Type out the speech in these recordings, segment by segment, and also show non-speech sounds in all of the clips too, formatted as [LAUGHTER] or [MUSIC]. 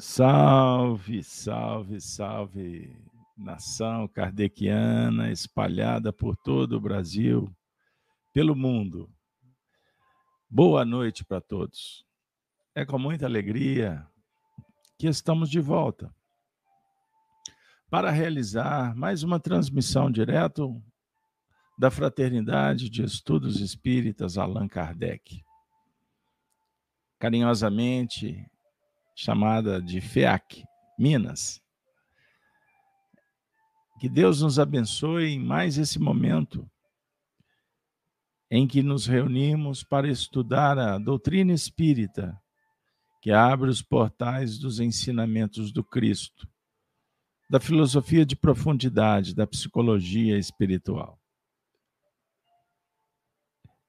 Salve, salve, salve, nação kardeciana espalhada por todo o Brasil, pelo mundo. Boa noite para todos. É com muita alegria que estamos de volta para realizar mais uma transmissão direto da Fraternidade de Estudos Espíritas Allan Kardec. Carinhosamente chamada de FEAC, Minas. Que Deus nos abençoe em mais esse momento em que nos reunimos para estudar a doutrina espírita, que abre os portais dos ensinamentos do Cristo, da filosofia de profundidade, da psicologia espiritual.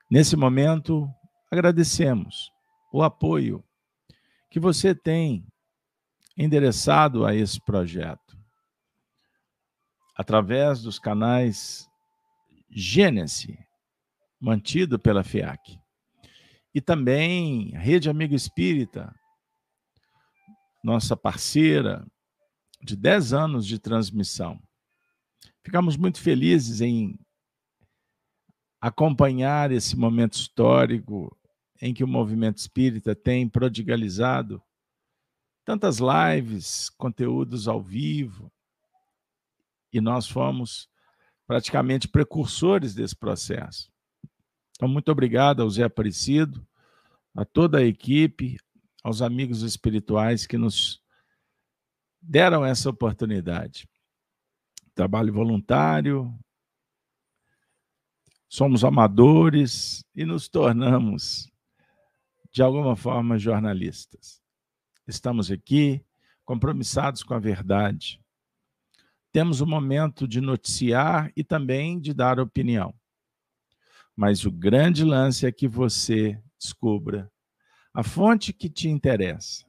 Nesse momento, agradecemos o apoio que você tem endereçado a esse projeto através dos canais Gênesis, mantido pela FIAC, e também Rede Amigo Espírita, nossa parceira de 10 anos de transmissão. Ficamos muito felizes em acompanhar esse momento histórico em que o movimento espírita tem prodigalizado tantas lives, conteúdos ao vivo, e nós fomos praticamente precursores desse processo. Então, muito obrigado ao Zé Aparecido, a toda a equipe, aos amigos espirituais que nos deram essa oportunidade. Trabalho voluntário, somos amadores e nos tornamos de alguma forma, jornalistas. Estamos aqui compromissados com a verdade. Temos o momento de noticiar e também de dar opinião. Mas o grande lance é que você descubra a fonte que te interessa,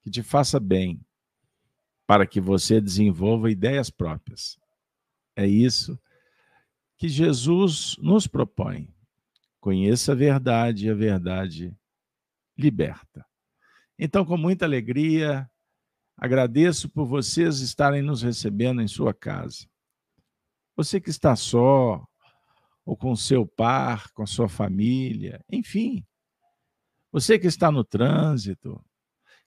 que te faça bem, para que você desenvolva ideias próprias. É isso que Jesus nos propõe. Conheça a verdade e a verdade liberta. Então, com muita alegria, agradeço por vocês estarem nos recebendo em sua casa. Você que está só, ou com seu par, com sua família, enfim. Você que está no trânsito,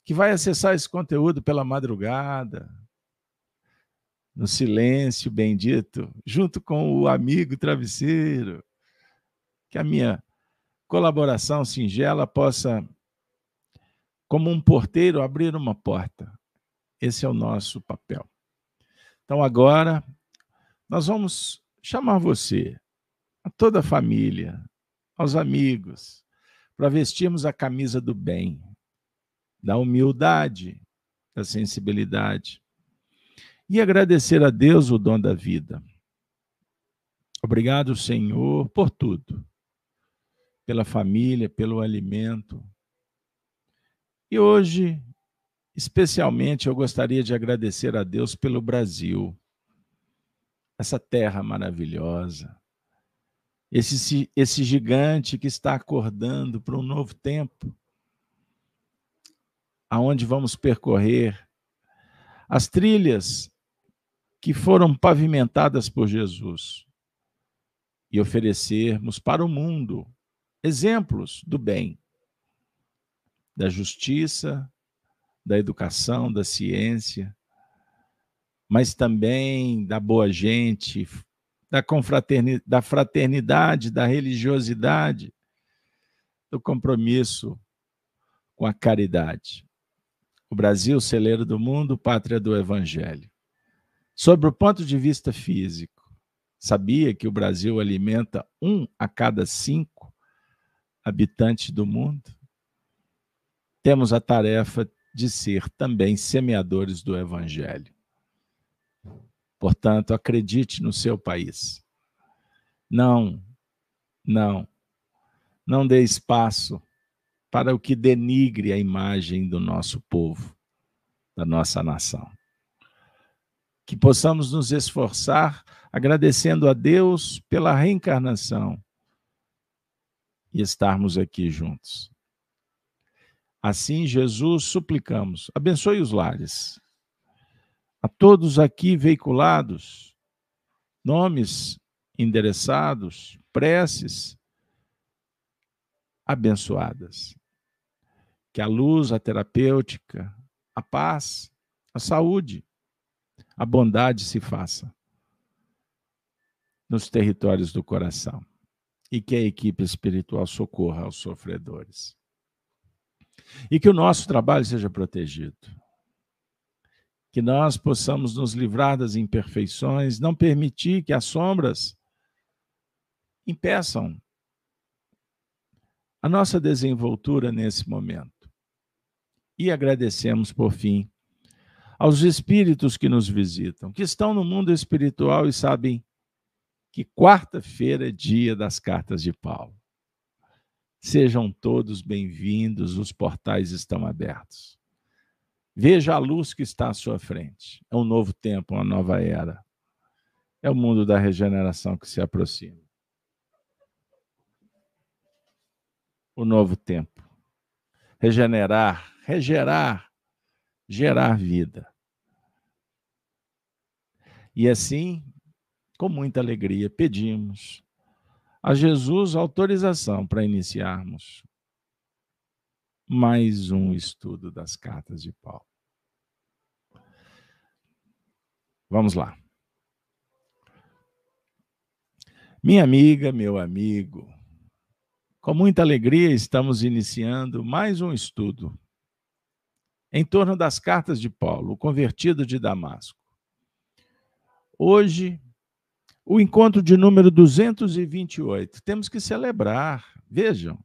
que vai acessar esse conteúdo pela madrugada, no silêncio bendito, junto com o amigo travesseiro, que a minha colaboração singela possa como um porteiro abrir uma porta. Esse é o nosso papel. Então agora nós vamos chamar você, a toda a família, aos amigos, para vestirmos a camisa do bem, da humildade, da sensibilidade e agradecer a Deus o dom da vida. Obrigado, Senhor, por tudo. Pela família, pelo alimento, e hoje, especialmente, eu gostaria de agradecer a Deus pelo Brasil, essa terra maravilhosa, esse, esse gigante que está acordando para um novo tempo, aonde vamos percorrer as trilhas que foram pavimentadas por Jesus e oferecermos para o mundo exemplos do bem da justiça, da educação, da ciência, mas também da boa gente, da confraternidade, da fraternidade, da religiosidade, do compromisso com a caridade. O Brasil, celeiro do mundo, pátria do evangelho. Sobre o ponto de vista físico, sabia que o Brasil alimenta um a cada cinco habitantes do mundo? Temos a tarefa de ser também semeadores do Evangelho. Portanto, acredite no seu país. Não, não, não dê espaço para o que denigre a imagem do nosso povo, da nossa nação. Que possamos nos esforçar agradecendo a Deus pela reencarnação e estarmos aqui juntos Assim, Jesus, suplicamos, abençoe os lares. A todos aqui veiculados, nomes endereçados, preces abençoadas. Que a luz, a terapêutica, a paz, a saúde, a bondade se faça nos territórios do coração e que a equipe espiritual socorra aos sofredores. E que o nosso trabalho seja protegido. Que nós possamos nos livrar das imperfeições, não permitir que as sombras impeçam a nossa desenvoltura nesse momento. E agradecemos, por fim, aos espíritos que nos visitam, que estão no mundo espiritual e sabem que quarta-feira é dia das cartas de Paulo. Sejam todos bem-vindos, os portais estão abertos. Veja a luz que está à sua frente. É um novo tempo, uma nova era. É o mundo da regeneração que se aproxima. O novo tempo. Regenerar, regerar, gerar vida. E assim, com muita alegria, pedimos a Jesus autorização para iniciarmos mais um estudo das cartas de Paulo. Vamos lá. Minha amiga, meu amigo, com muita alegria estamos iniciando mais um estudo em torno das cartas de Paulo, o convertido de Damasco. Hoje, o encontro de número 228. Temos que celebrar. Vejam.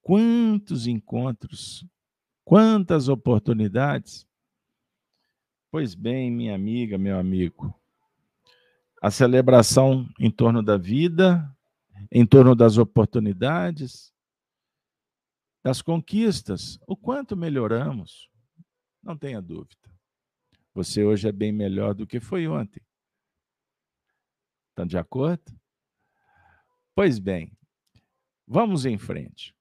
Quantos encontros, quantas oportunidades. Pois bem, minha amiga, meu amigo, a celebração em torno da vida, em torno das oportunidades, das conquistas, o quanto melhoramos, não tenha dúvida. Você hoje é bem melhor do que foi ontem. Estão de acordo? Pois bem, vamos em frente.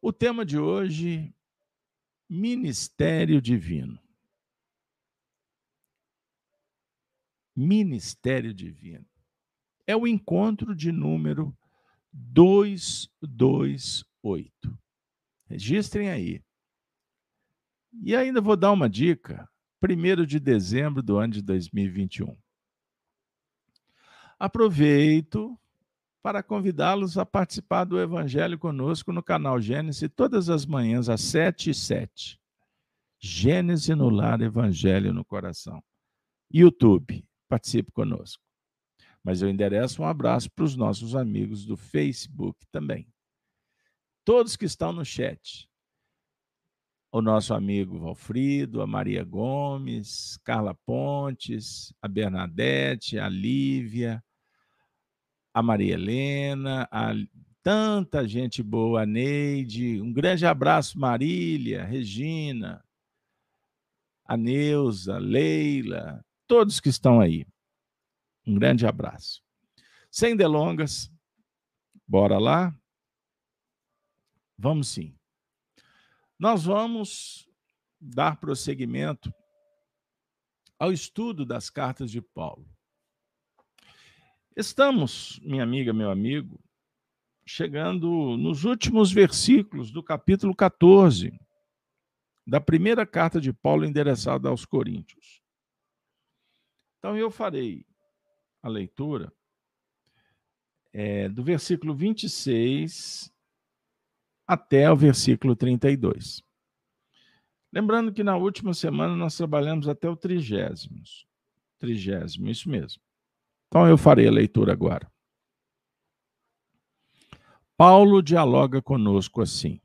O tema de hoje, Ministério Divino. Ministério Divino. É o encontro de número 228. Registrem aí. E ainda vou dar uma dica. 1 de dezembro do ano de 2021. Aproveito para convidá-los a participar do Evangelho conosco no canal Gênesis todas as manhãs às 7 e 7. Gênesis no lar, Evangelho no coração. YouTube, participe conosco. Mas eu endereço um abraço para os nossos amigos do Facebook também. Todos que estão no chat. O nosso amigo Valfrido, a Maria Gomes, Carla Pontes, a Bernadette, a Lívia, a Maria Helena, a tanta gente boa, a Neide, um grande abraço, Marília, Regina, a Neuza, Leila, todos que estão aí. Um grande abraço. Sem delongas, bora lá? Vamos sim. Nós vamos dar prosseguimento ao estudo das cartas de Paulo. Estamos, minha amiga, meu amigo, chegando nos últimos versículos do capítulo 14 da primeira carta de Paulo endereçada aos Coríntios. Então eu farei a leitura é, do versículo 26 até o versículo 32. Lembrando que na última semana nós trabalhamos até o trigésimo. Trigésimo, isso mesmo. Então eu farei a leitura agora. Paulo dialoga conosco assim.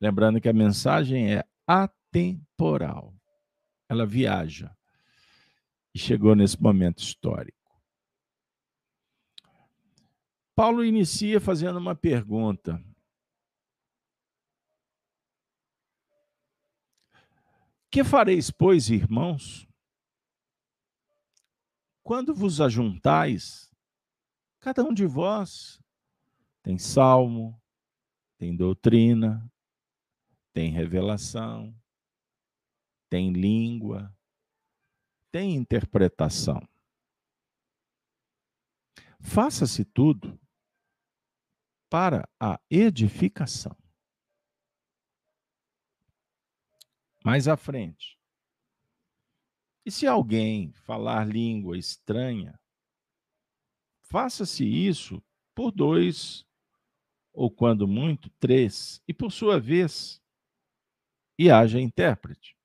Lembrando que a mensagem é atemporal. Ela viaja. E chegou nesse momento histórico. Paulo inicia fazendo uma pergunta. Que fareis, pois, irmãos? Quando vos ajuntais, cada um de vós tem salmo, tem doutrina, tem revelação, tem língua, tem interpretação. Faça-se tudo para a edificação. Mais à frente. E se alguém falar língua estranha, faça-se isso por dois, ou quando muito, três, e por sua vez, e haja intérprete.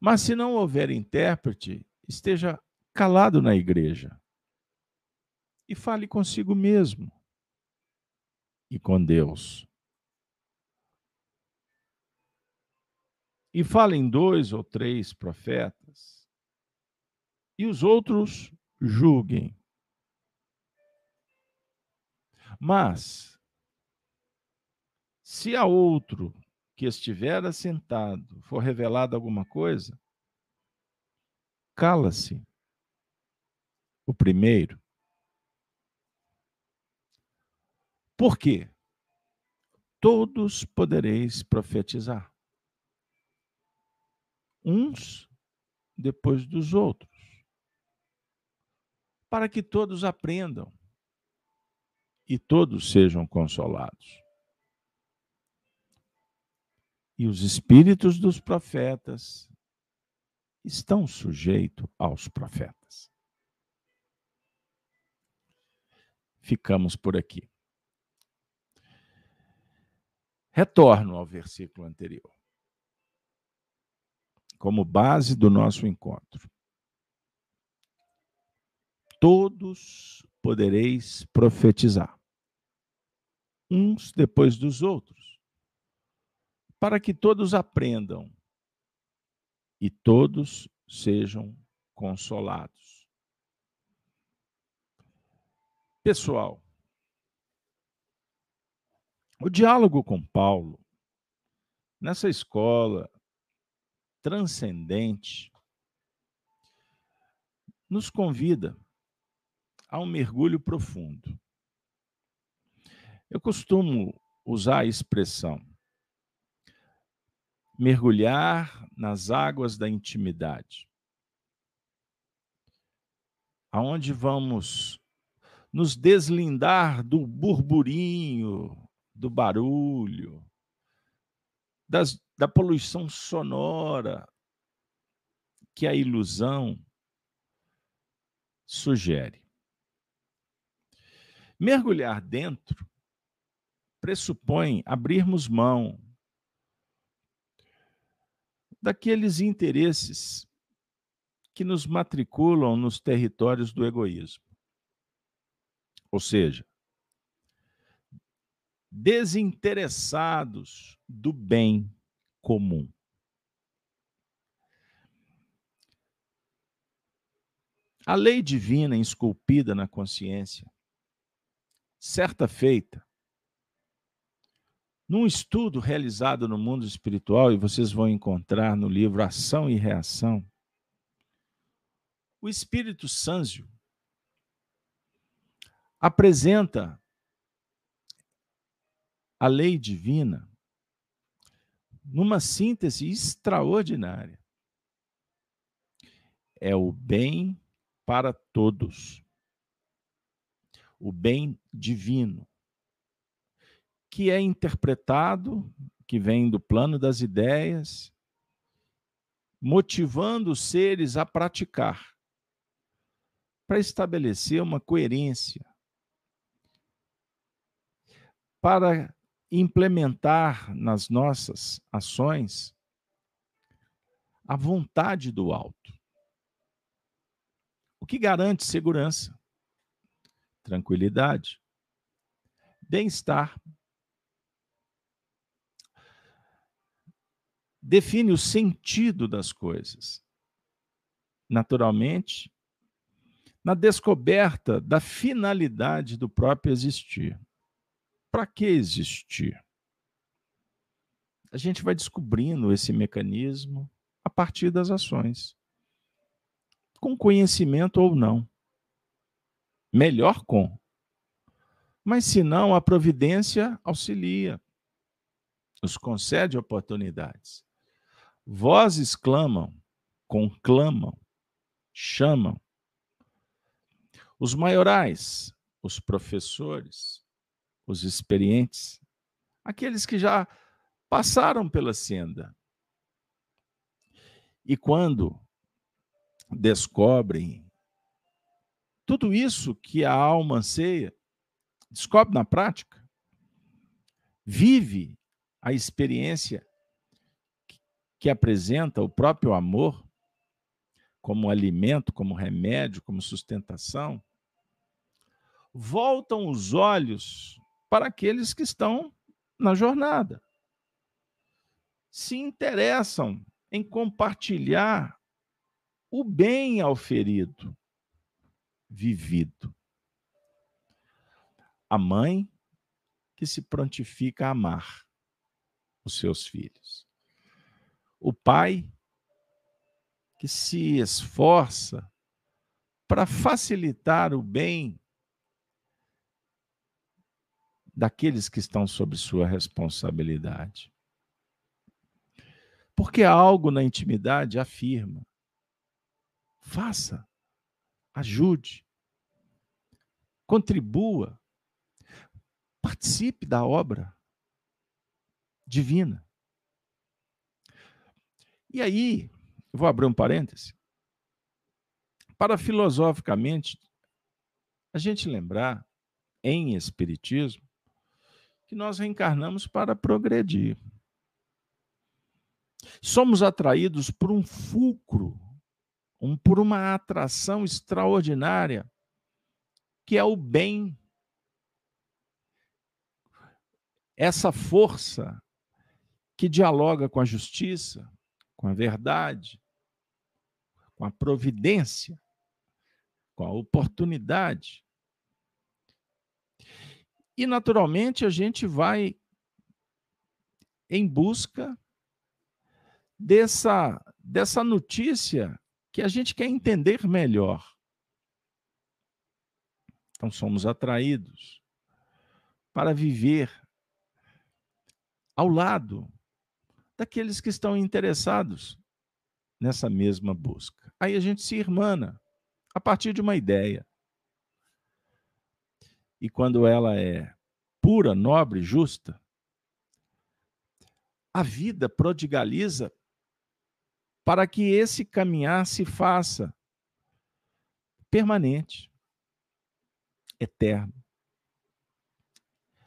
Mas se não houver intérprete, esteja calado na igreja e fale consigo mesmo e com Deus. E falem dois ou três profetas, e os outros julguem. Mas, se a outro que estiver assentado for revelada alguma coisa, cala-se o primeiro. Por quê? Todos podereis profetizar. Uns depois dos outros. Para que todos aprendam e todos sejam consolados e os espíritos dos profetas estão sujeitos aos profetas. Ficamos por aqui. Retorno ao versículo anterior, como base do nosso encontro. Todos podereis profetizar, uns depois dos outros para que todos aprendam e todos sejam consolados. Pessoal, o diálogo com Paulo, nessa escola transcendente, nos convida a um mergulho profundo. Eu costumo usar a expressão mergulhar nas águas da intimidade, aonde vamos nos deslindar do burburinho, do barulho, das, da poluição sonora que a ilusão sugere. Mergulhar dentro pressupõe abrirmos mão daqueles interesses que nos matriculam nos territórios do egoísmo. Ou seja, desinteressados do bem comum. A lei divina esculpida na consciência, certa feita, num estudo realizado no mundo espiritual, e vocês vão encontrar no livro Ação e Reação, o Espírito Sânzio apresenta a lei divina numa síntese extraordinária. É o bem para todos. O bem divino que é interpretado, que vem do plano das ideias, motivando os seres a praticar, para estabelecer uma coerência, para implementar nas nossas ações a vontade do alto. O que garante segurança, tranquilidade, bem-estar define o sentido das coisas. Naturalmente, na descoberta da finalidade do próprio existir. Para que existir? A gente vai descobrindo esse mecanismo a partir das ações, com conhecimento ou não. Melhor com. Mas se não, a providência auxilia, nos concede oportunidades. Vozes clamam, conclamam, chamam. Os maiorais, os professores, os experientes, aqueles que já passaram pela senda. E quando descobrem tudo isso que a alma anseia, descobre na prática, vive a experiência que apresenta o próprio amor como alimento, como remédio, como sustentação, voltam os olhos para aqueles que estão na jornada. Se interessam em compartilhar o bem auferido, vivido. A mãe que se prontifica a amar os seus filhos. O pai que se esforça para facilitar o bem daqueles que estão sob sua responsabilidade. Porque algo na intimidade afirma: faça, ajude, contribua, participe da obra divina. E aí, vou abrir um parêntese, para filosoficamente a gente lembrar em Espiritismo que nós reencarnamos para progredir. Somos atraídos por um fulcro, um, por uma atração extraordinária, que é o bem. Essa força que dialoga com a justiça, com a verdade, com a providência, com a oportunidade. E, naturalmente, a gente vai em busca dessa, dessa notícia que a gente quer entender melhor. Então, somos atraídos para viver ao lado daqueles que estão interessados nessa mesma busca. Aí a gente se irmana a partir de uma ideia. E quando ela é pura, nobre, justa, a vida prodigaliza para que esse caminhar se faça permanente, eterno.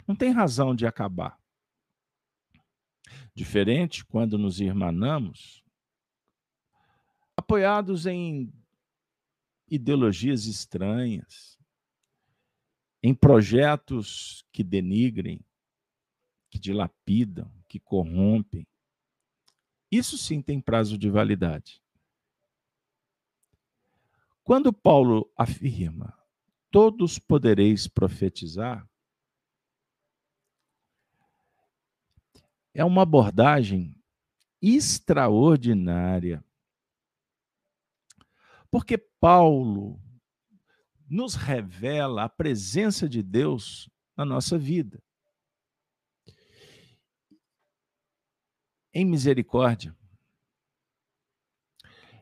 Não tem razão de acabar. Diferente quando nos irmanamos, apoiados em ideologias estranhas, em projetos que denigrem, que dilapidam, que corrompem. Isso sim tem prazo de validade. Quando Paulo afirma: todos podereis profetizar, é uma abordagem extraordinária. Porque Paulo nos revela a presença de Deus na nossa vida. Em misericórdia,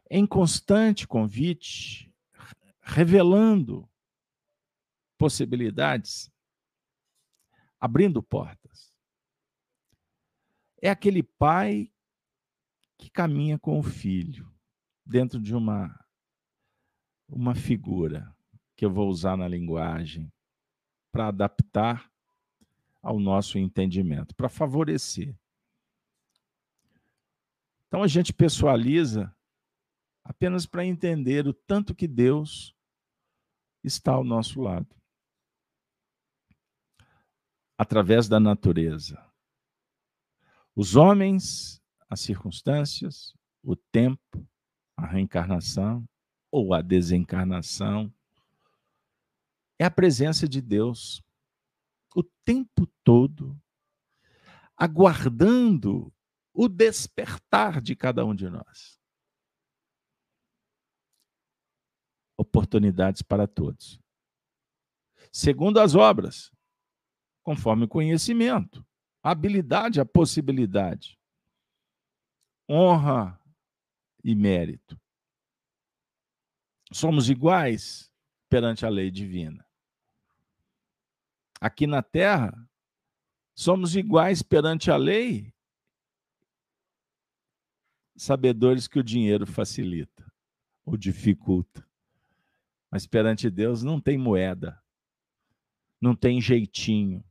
em constante convite, revelando possibilidades, abrindo portas. É aquele pai que caminha com o filho dentro de uma uma figura que eu vou usar na linguagem para adaptar ao nosso entendimento, para favorecer. Então a gente pessoaliza apenas para entender o tanto que Deus está ao nosso lado. Através da natureza. Os homens, as circunstâncias, o tempo, a reencarnação ou a desencarnação, é a presença de Deus o tempo todo, aguardando o despertar de cada um de nós. Oportunidades para todos. Segundo as obras, conforme o conhecimento a habilidade, a possibilidade, honra e mérito. Somos iguais perante a lei divina. Aqui na terra, somos iguais perante a lei, sabedores que o dinheiro facilita ou dificulta. Mas perante Deus não tem moeda, não tem jeitinho.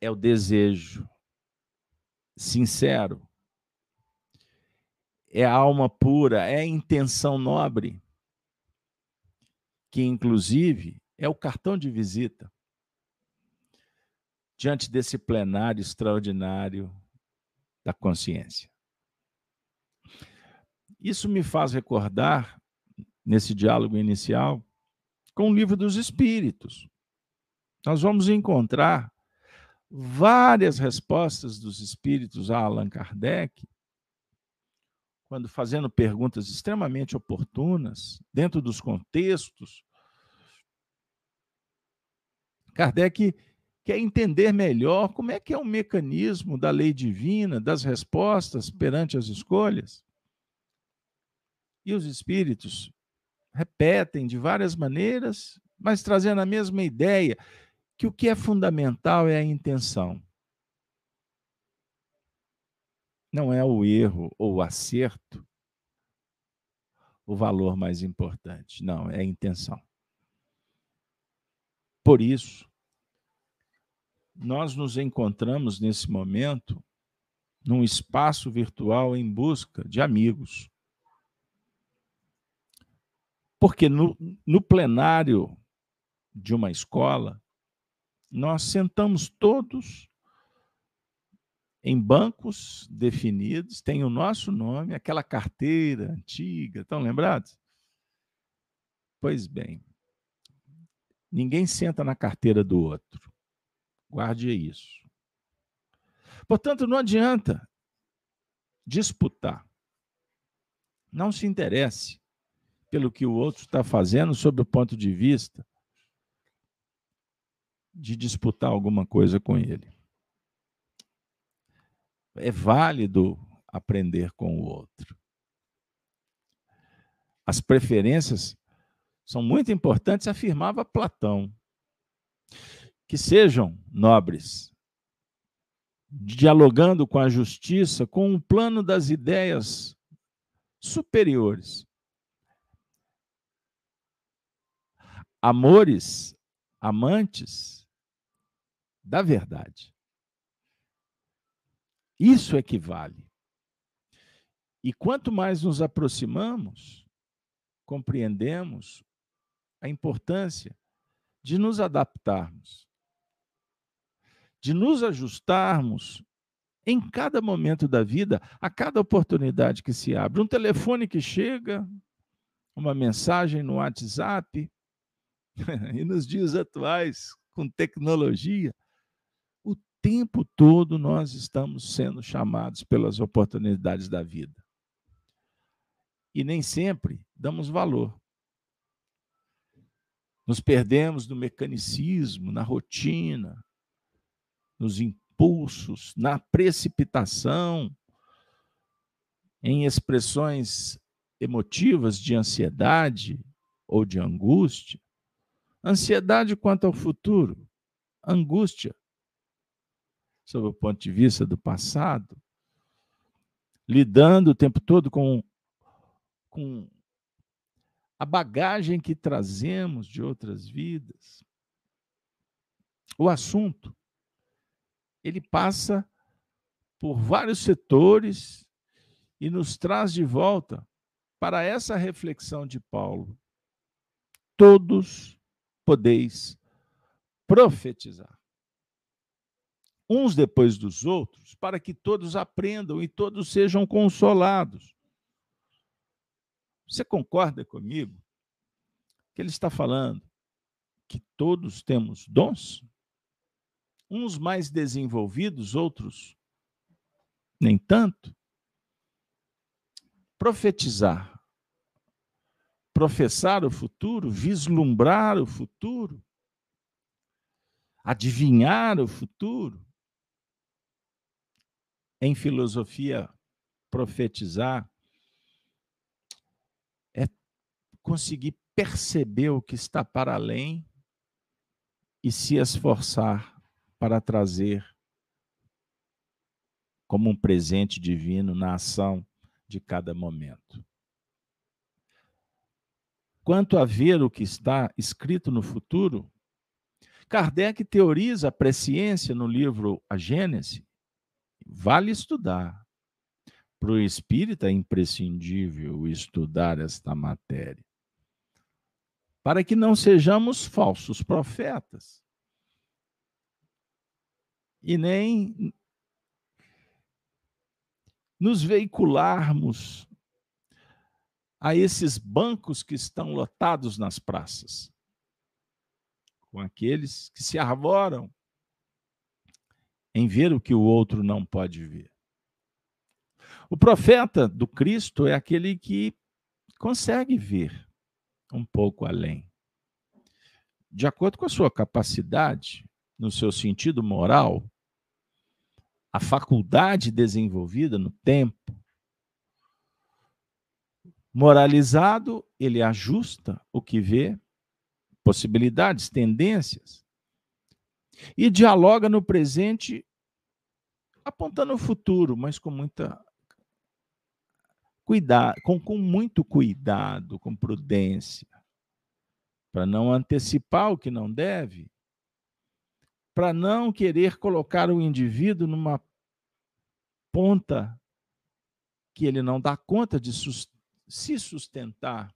É o desejo sincero, é a alma pura, é a intenção nobre, que inclusive é o cartão de visita diante desse plenário extraordinário da consciência. Isso me faz recordar, nesse diálogo inicial, com o livro dos Espíritos. Nós vamos encontrar várias respostas dos Espíritos a Allan Kardec quando fazendo perguntas extremamente oportunas, dentro dos contextos, Kardec quer entender melhor como é que é o mecanismo da lei divina, das respostas perante as escolhas. E os espíritos repetem de várias maneiras, mas trazendo a mesma ideia, que o que é fundamental é a intenção. Não é o erro ou o acerto o valor mais importante. Não, é a intenção. Por isso, nós nos encontramos nesse momento num espaço virtual em busca de amigos. Porque no, no plenário de uma escola, nós sentamos todos em bancos definidos, tem o nosso nome, aquela carteira antiga, estão lembrados? Pois bem, ninguém senta na carteira do outro. Guarde isso. Portanto, não adianta disputar. Não se interesse pelo que o outro está fazendo sob o ponto de vista de disputar alguma coisa com ele é válido aprender com o outro. As preferências são muito importantes, afirmava Platão. Que sejam nobres, dialogando com a justiça, com um plano das ideias superiores. Amores, amantes da verdade. Isso é que vale. E quanto mais nos aproximamos, compreendemos a importância de nos adaptarmos, de nos ajustarmos em cada momento da vida, a cada oportunidade que se abre. Um telefone que chega, uma mensagem no WhatsApp, [LAUGHS] e nos dias atuais, com tecnologia, tempo todo nós estamos sendo chamados pelas oportunidades da vida. E nem sempre damos valor. Nos perdemos no mecanicismo, na rotina, nos impulsos, na precipitação, em expressões emotivas de ansiedade ou de angústia. Ansiedade quanto ao futuro, angústia sob o ponto de vista do passado, lidando o tempo todo com, com a bagagem que trazemos de outras vidas. O assunto ele passa por vários setores e nos traz de volta para essa reflexão de Paulo. Todos podeis profetizar uns depois dos outros, para que todos aprendam e todos sejam consolados. Você concorda comigo que ele está falando que todos temos dons? Uns mais desenvolvidos, outros nem tanto? Profetizar, professar o futuro, vislumbrar o futuro, adivinhar o futuro. Em filosofia, profetizar é conseguir perceber o que está para além e se esforçar para trazer como um presente divino na ação de cada momento. Quanto a ver o que está escrito no futuro, Kardec teoriza a presciência no livro A Gênese. Vale estudar. Para o espírita é imprescindível estudar esta matéria. Para que não sejamos falsos profetas. E nem nos veicularmos a esses bancos que estão lotados nas praças, com aqueles que se arvoram em ver o que o outro não pode ver. O profeta do Cristo é aquele que consegue ver um pouco além. De acordo com a sua capacidade, no seu sentido moral, a faculdade desenvolvida no tempo, moralizado, ele ajusta o que vê, possibilidades, tendências, e dialoga no presente, apontando o futuro, mas com muita com, com muito cuidado, com prudência, para não antecipar o que não deve para não querer colocar o indivíduo numa ponta que ele não dá conta de se sustentar.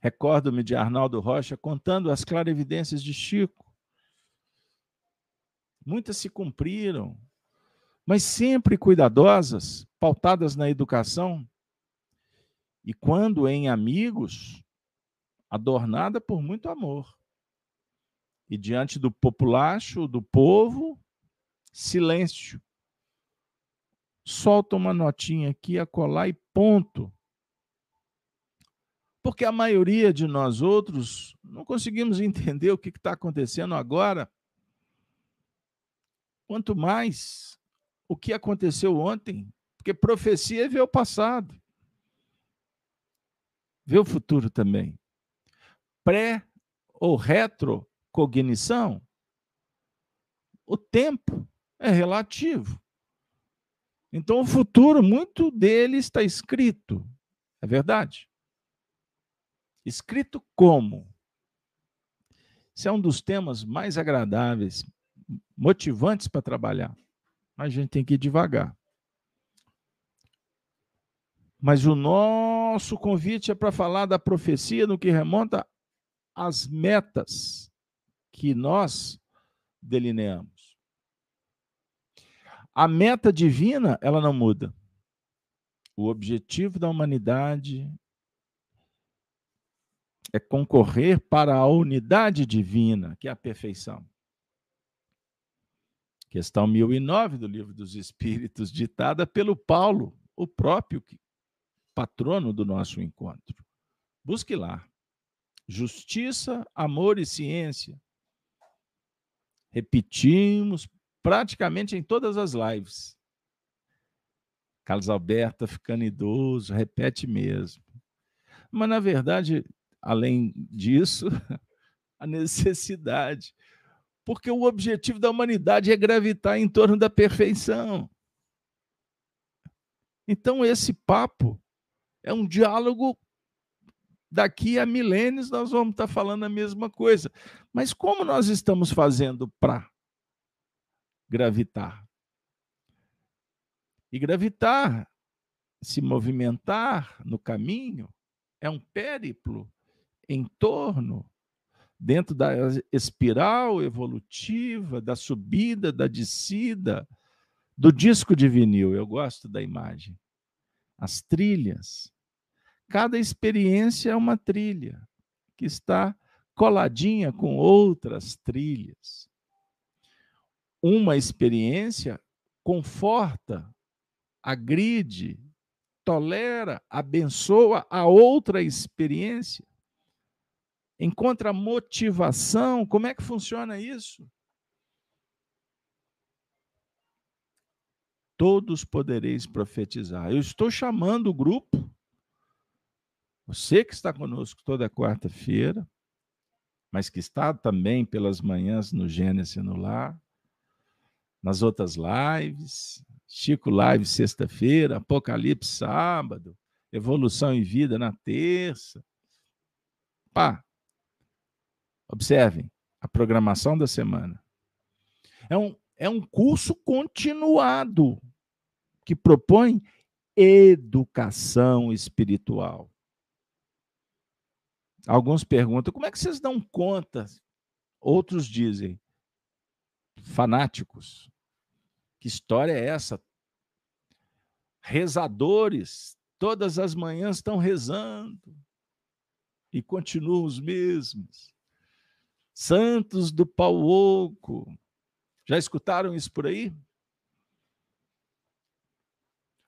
Recordo-me de Arnaldo Rocha contando as clarividências de Chico. Muitas se cumpriram, mas sempre cuidadosas, pautadas na educação. E quando em amigos, adornada por muito amor. E diante do populacho, do povo, silêncio. Solta uma notinha aqui, acolá e ponto. Porque a maioria de nós outros não conseguimos entender o que está acontecendo agora. Quanto mais o que aconteceu ontem, porque profecia é ver o passado, ver o futuro também. Pré ou retro cognição, o tempo é relativo. Então, o futuro, muito dele está escrito. É verdade? Escrito como? Esse é um dos temas mais agradáveis, motivantes para trabalhar. A gente tem que ir devagar. Mas o nosso convite é para falar da profecia no que remonta às metas que nós delineamos. A meta divina, ela não muda. O objetivo da humanidade é concorrer para a unidade divina, que é a perfeição. Questão 1009 do Livro dos Espíritos, [LAUGHS] ditada pelo Paulo, o próprio patrono do nosso encontro. Busque lá. Justiça, amor e ciência Repetimos praticamente em todas as lives. Carlos Alberto ficando idoso, repete mesmo. Mas, na verdade, além disso, [LAUGHS] a necessidade. Porque o objetivo da humanidade é gravitar em torno da perfeição. Então, esse papo é um diálogo daqui a milênios nós vamos estar falando a mesma coisa. Mas como nós estamos fazendo para gravitar? E gravitar, se movimentar no caminho, é um périplo em torno, dentro da espiral evolutiva, da subida, da descida, do disco de vinil. Eu gosto da imagem. As trilhas Cada experiência é uma trilha que está coladinha com outras trilhas. Uma experiência conforta, agride, tolera, abençoa a outra experiência encontra motivação. Como é que funciona isso? Todos podereis profetizar. Eu estou chamando o grupo, você que está conosco toda quarta-feira, mas que está também pelas manhãs no Gênesis no Lar, nas outras lives, Chico Live sexta-feira, Apocalipse sábado, Evolução em Vida na terça. Pá, observem a programação da semana. É um, é um curso continuado que propõe educação espiritual. Alguns perguntam: como é que vocês dão conta? Outros dizem: fanáticos. Que história é essa? Rezadores, todas as manhãs estão rezando e continuam os mesmos. Santos do pau oco. Já escutaram isso por aí?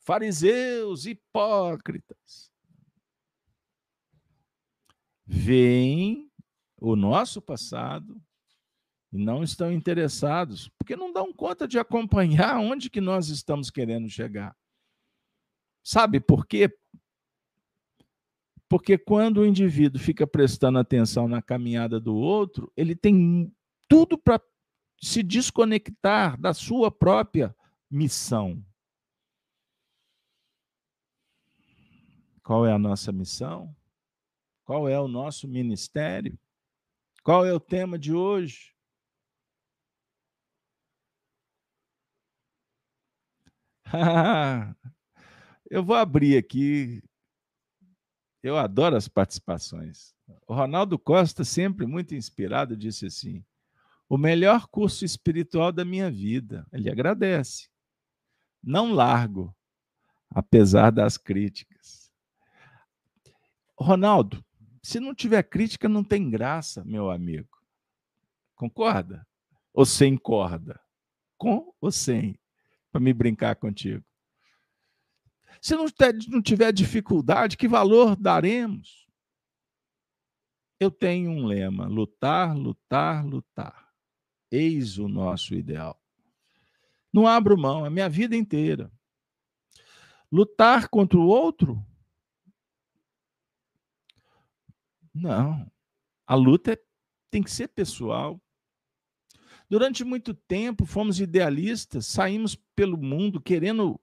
Fariseus, hipócritas veem o nosso passado e não estão interessados, porque não dão conta de acompanhar onde que nós estamos querendo chegar. Sabe por quê? Porque quando o indivíduo fica prestando atenção na caminhada do outro, ele tem tudo para se desconectar da sua própria missão. Qual é a nossa missão? Qual é o nosso ministério? Qual é o tema de hoje? [LAUGHS] Eu vou abrir aqui. Eu adoro as participações. O Ronaldo Costa, sempre muito inspirado, disse assim: o melhor curso espiritual da minha vida. Ele agradece. Não largo, apesar das críticas. Ronaldo, se não tiver crítica, não tem graça, meu amigo. Concorda? Ou sem corda? Com ou sem? Para me brincar contigo. Se não, não tiver dificuldade, que valor daremos? Eu tenho um lema: lutar, lutar, lutar. Eis o nosso ideal. Não abro mão, a minha vida inteira. Lutar contra o outro Não. A luta é, tem que ser pessoal. Durante muito tempo fomos idealistas, saímos pelo mundo querendo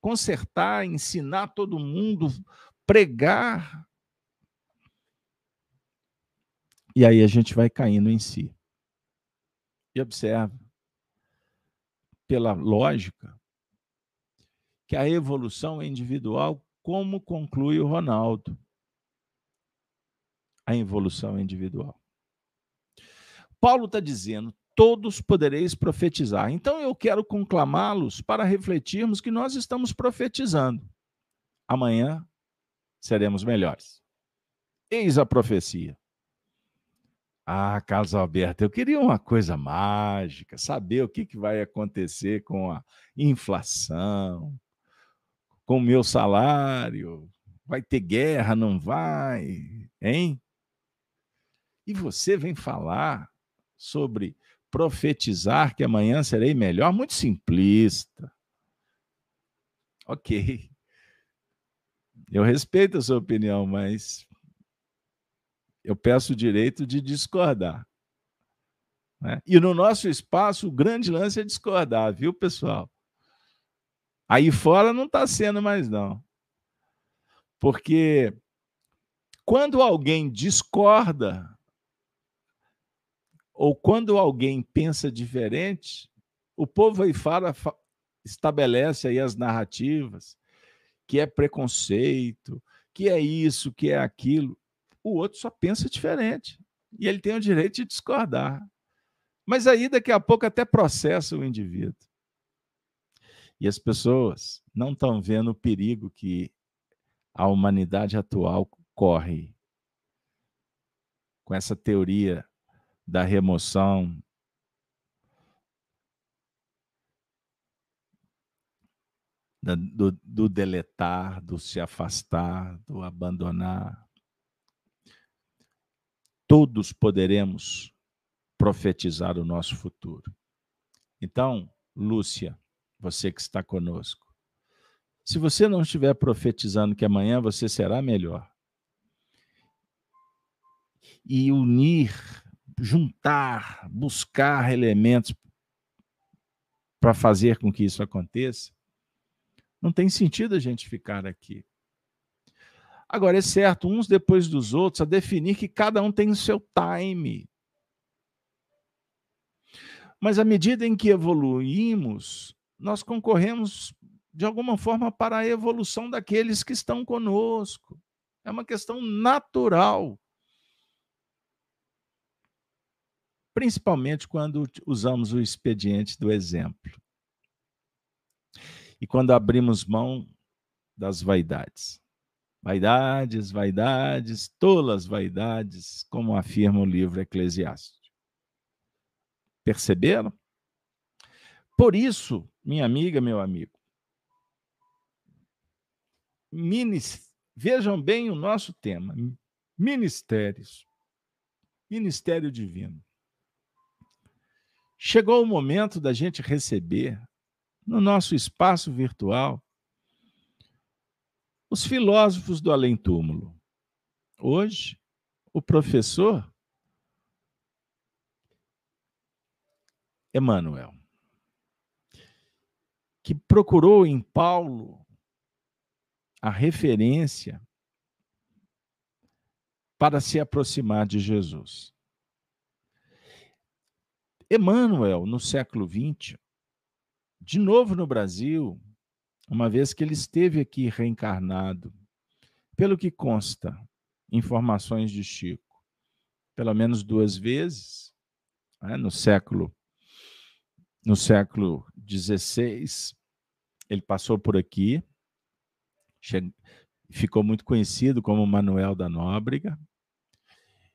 consertar, ensinar todo mundo, pregar. E aí a gente vai caindo em si. E observa, pela lógica, que a evolução é individual, como conclui o Ronaldo a evolução individual. Paulo está dizendo: todos podereis profetizar. Então eu quero conclamá-los para refletirmos que nós estamos profetizando. Amanhã seremos melhores. Eis a profecia. Ah, Carlos Alberto, eu queria uma coisa mágica, saber o que, que vai acontecer com a inflação, com o meu salário. Vai ter guerra, não vai? Hein? E você vem falar sobre profetizar que amanhã serei melhor, muito simplista. Ok. Eu respeito a sua opinião, mas eu peço o direito de discordar. Né? E no nosso espaço, o grande lance é discordar, viu, pessoal? Aí fora não está sendo mais, não. Porque quando alguém discorda, ou quando alguém pensa diferente, o povo aí fala, estabelece aí as narrativas, que é preconceito, que é isso, que é aquilo. O outro só pensa diferente. E ele tem o direito de discordar. Mas aí, daqui a pouco, até processa o indivíduo. E as pessoas não estão vendo o perigo que a humanidade atual corre com essa teoria da remoção do, do deletar, do se afastar, do abandonar. todos poderemos profetizar o nosso futuro. Então, Lúcia, você que está conosco, se você não estiver profetizando que amanhã você será melhor, e unir, juntar, buscar elementos para fazer com que isso aconteça, não tem sentido a gente ficar aqui. Agora, é certo, uns depois dos outros, a definir que cada um tem o seu time. Mas à medida em que evoluímos, nós concorremos de alguma forma para a evolução daqueles que estão conosco. É uma questão natural. Principalmente quando usamos o expediente do exemplo. E quando abrimos mão das vaidades. Vaidades, vaidades, tolas vaidades, como afirma o livro Eclesiástico. Perceberam? Por isso, minha amiga, meu amigo, vejam bem o nosso tema: ministérios. Ministério divino. Chegou o momento da gente receber no nosso espaço virtual os filósofos do além-túmulo. Hoje, o professor Emmanuel, que procurou em Paulo a referência para se aproximar de Jesus. Emmanuel, no século XX, de novo no Brasil, uma vez que ele esteve aqui reencarnado, pelo que consta, informações de Chico, pelo menos duas vezes, né, no século no século XVI, ele passou por aqui, ficou muito conhecido como Manuel da Nóbrega.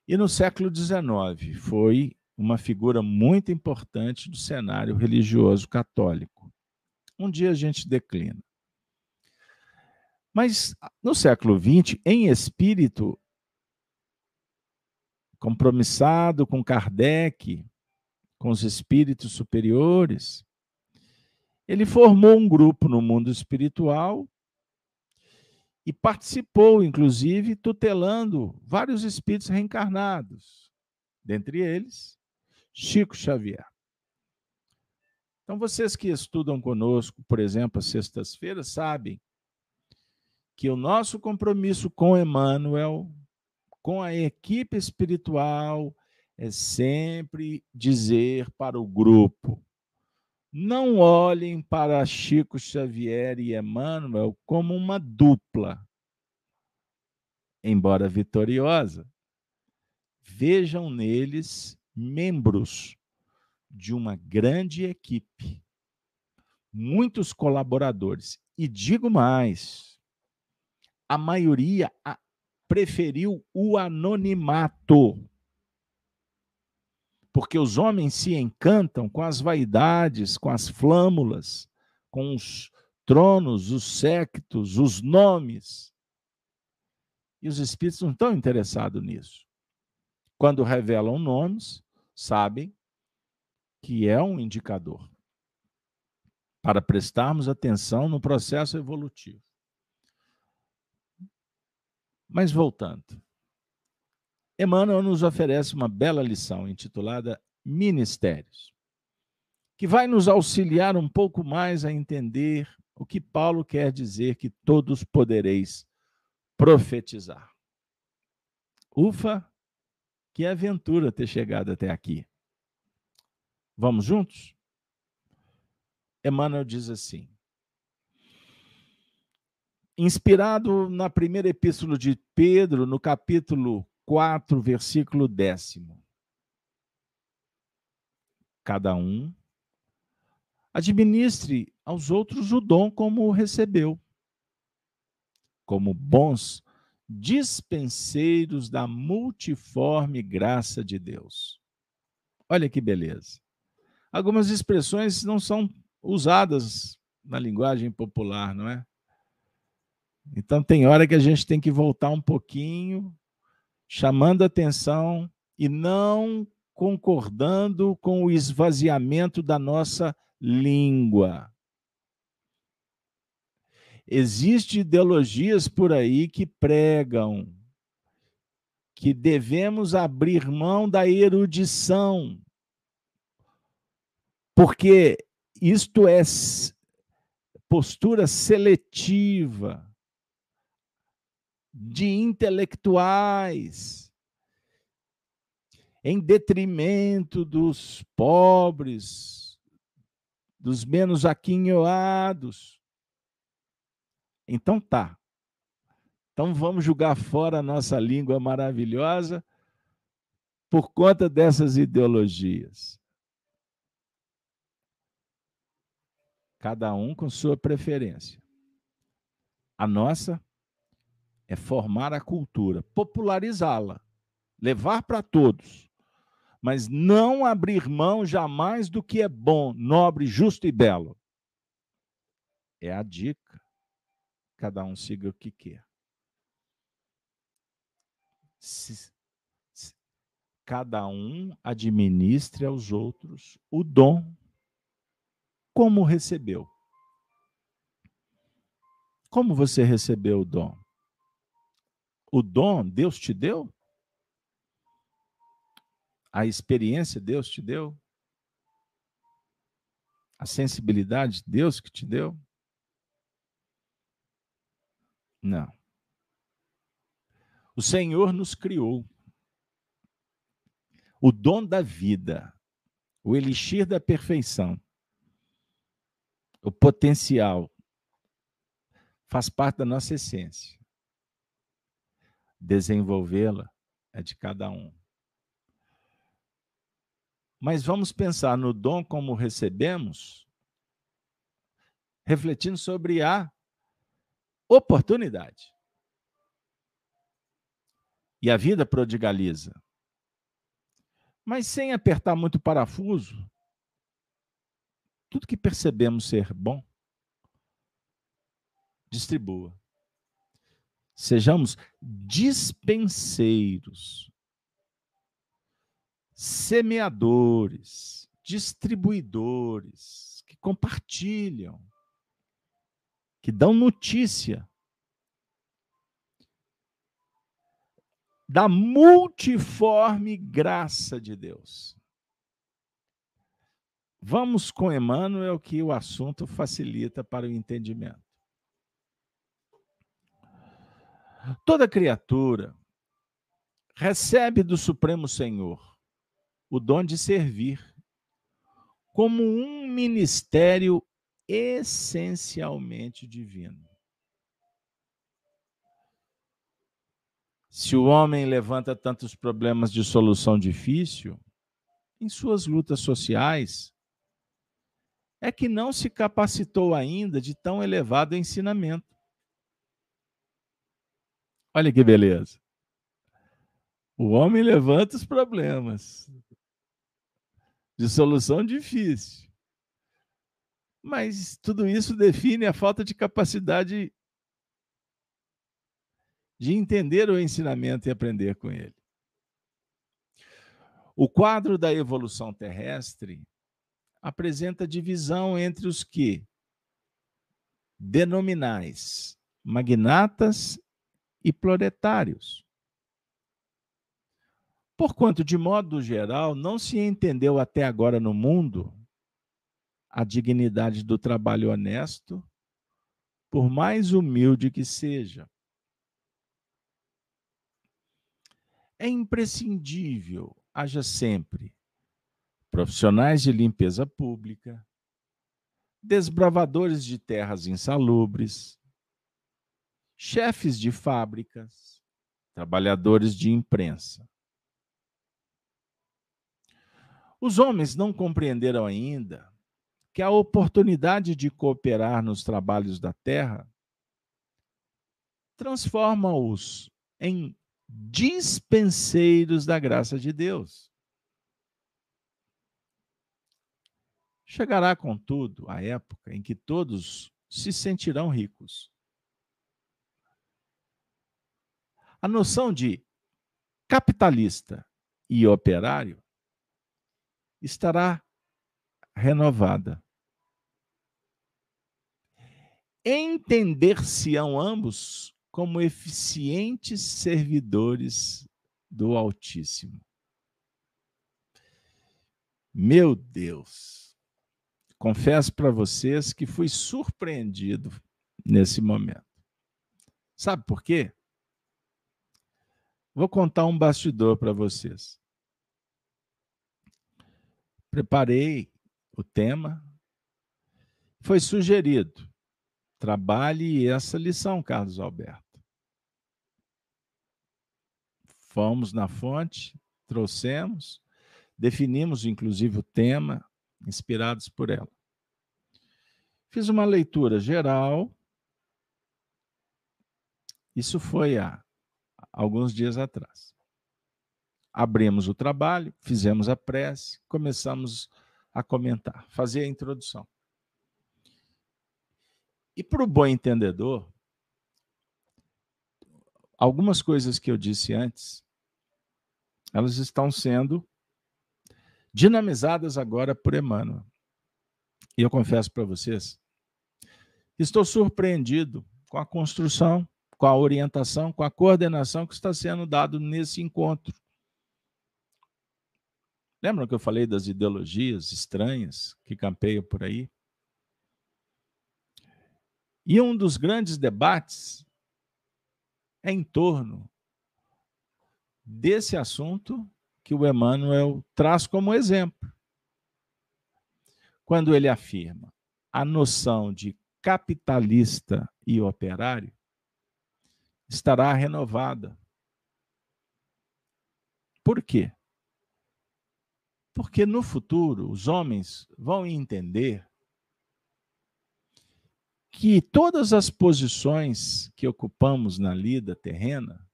E no século XIX foi uma figura muito importante do cenário religioso católico. Um dia a gente declina. Mas no século XX, em espírito, compromissado com Kardec, com os espíritos superiores, ele formou um grupo no mundo espiritual e participou, inclusive, tutelando vários espíritos reencarnados, dentre eles Chico Xavier. Então, vocês que estudam conosco, por exemplo, às sextas-feiras, sabem que o nosso compromisso com Emmanuel, com a equipe espiritual, é sempre dizer para o grupo: não olhem para Chico Xavier e Emmanuel como uma dupla, embora vitoriosa. Vejam neles membros de uma grande equipe, muitos colaboradores. E digo mais: a maioria preferiu o anonimato porque os homens se encantam com as vaidades, com as flâmulas, com os tronos, os sectos, os nomes. E os espíritos não estão interessados nisso. Quando revelam nomes, sabem que é um indicador para prestarmos atenção no processo evolutivo. Mas voltando, Emmanuel nos oferece uma bela lição intitulada Ministérios, que vai nos auxiliar um pouco mais a entender o que Paulo quer dizer que todos podereis profetizar. Ufa, que aventura ter chegado até aqui. Vamos juntos? Emmanuel diz assim: Inspirado na primeira epístola de Pedro, no capítulo 4, versículo décimo. Cada um administre aos outros o dom como o recebeu, como bons dispenseiros da multiforme graça de Deus. Olha que beleza. Algumas expressões não são usadas na linguagem popular, não é? Então tem hora que a gente tem que voltar um pouquinho chamando atenção e não concordando com o esvaziamento da nossa língua. Existem ideologias por aí que pregam que devemos abrir mão da erudição, porque isto é postura seletiva de intelectuais, em detrimento dos pobres, dos menos aquinhoados. Então tá. Então vamos julgar fora a nossa língua maravilhosa por conta dessas ideologias. Cada um com sua preferência. A nossa é formar a cultura, popularizá-la, levar para todos, mas não abrir mão jamais do que é bom, nobre, justo e belo. É a dica. Cada um siga o que quer. Se, se, cada um administre aos outros o dom como recebeu. Como você recebeu o dom? O dom Deus te deu? A experiência Deus te deu? A sensibilidade Deus que te deu? Não. O Senhor nos criou. O dom da vida, o elixir da perfeição, o potencial, faz parte da nossa essência desenvolvê-la é de cada um. Mas vamos pensar no dom como recebemos, refletindo sobre a oportunidade. E a vida prodigaliza. Mas sem apertar muito parafuso, tudo que percebemos ser bom, distribua. Sejamos dispenseiros, semeadores, distribuidores, que compartilham, que dão notícia da multiforme graça de Deus. Vamos com Emmanuel, que o assunto facilita para o entendimento. Toda criatura recebe do Supremo Senhor o dom de servir como um ministério essencialmente divino. Se o homem levanta tantos problemas de solução difícil, em suas lutas sociais, é que não se capacitou ainda de tão elevado ensinamento. Olha que beleza. O homem levanta os problemas de solução difícil. Mas tudo isso define a falta de capacidade de entender o ensinamento e aprender com ele. O quadro da evolução terrestre apresenta divisão entre os que denominais magnatas e proletários. Porquanto, de modo geral, não se entendeu até agora no mundo a dignidade do trabalho honesto, por mais humilde que seja. É imprescindível, haja sempre, profissionais de limpeza pública, desbravadores de terras insalubres, chefes de fábricas, trabalhadores de imprensa. Os homens não compreenderam ainda que a oportunidade de cooperar nos trabalhos da terra transforma-os em dispenseiros da graça de Deus. Chegará, contudo, a época em que todos se sentirão ricos. A noção de capitalista e operário estará renovada. Entender-se-ão ambos como eficientes servidores do Altíssimo. Meu Deus, confesso para vocês que fui surpreendido nesse momento. Sabe por quê? Vou contar um bastidor para vocês. Preparei o tema, foi sugerido. Trabalhe essa lição, Carlos Alberto. Fomos na fonte, trouxemos, definimos inclusive o tema, inspirados por ela. Fiz uma leitura geral. Isso foi há alguns dias atrás. Abrimos o trabalho, fizemos a prece, começamos a comentar, fazer a introdução. E para o bom entendedor, algumas coisas que eu disse antes, elas estão sendo dinamizadas agora por Emmanuel. E eu confesso para vocês, estou surpreendido com a construção com a orientação, com a coordenação que está sendo dado nesse encontro. Lembram que eu falei das ideologias estranhas que campeiam por aí? E um dos grandes debates é em torno desse assunto que o Emmanuel traz como exemplo. Quando ele afirma a noção de capitalista e operário, estará renovada. Por quê? Porque no futuro os homens vão entender que todas as posições que ocupamos na lida terrena,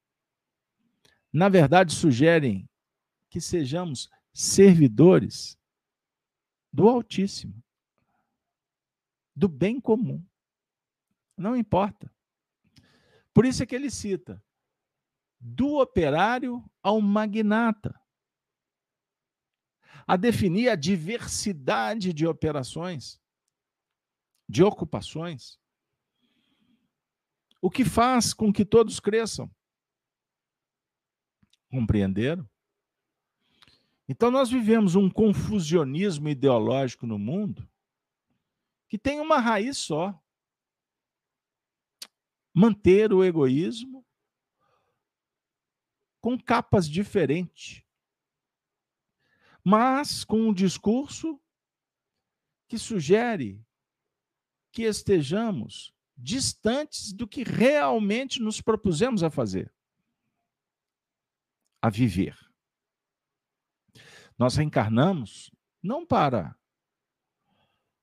na verdade, sugerem que sejamos servidores do Altíssimo, do bem comum. Não importa. Por isso é que ele cita: do operário ao magnata. A definir a diversidade de operações, de ocupações. O que faz com que todos cresçam. Compreenderam? Então, nós vivemos um confusionismo ideológico no mundo que tem uma raiz só manter o egoísmo com capas diferentes, mas com um discurso que sugere que estejamos distantes do que realmente nos propusemos a fazer, a viver. Nós reencarnamos não para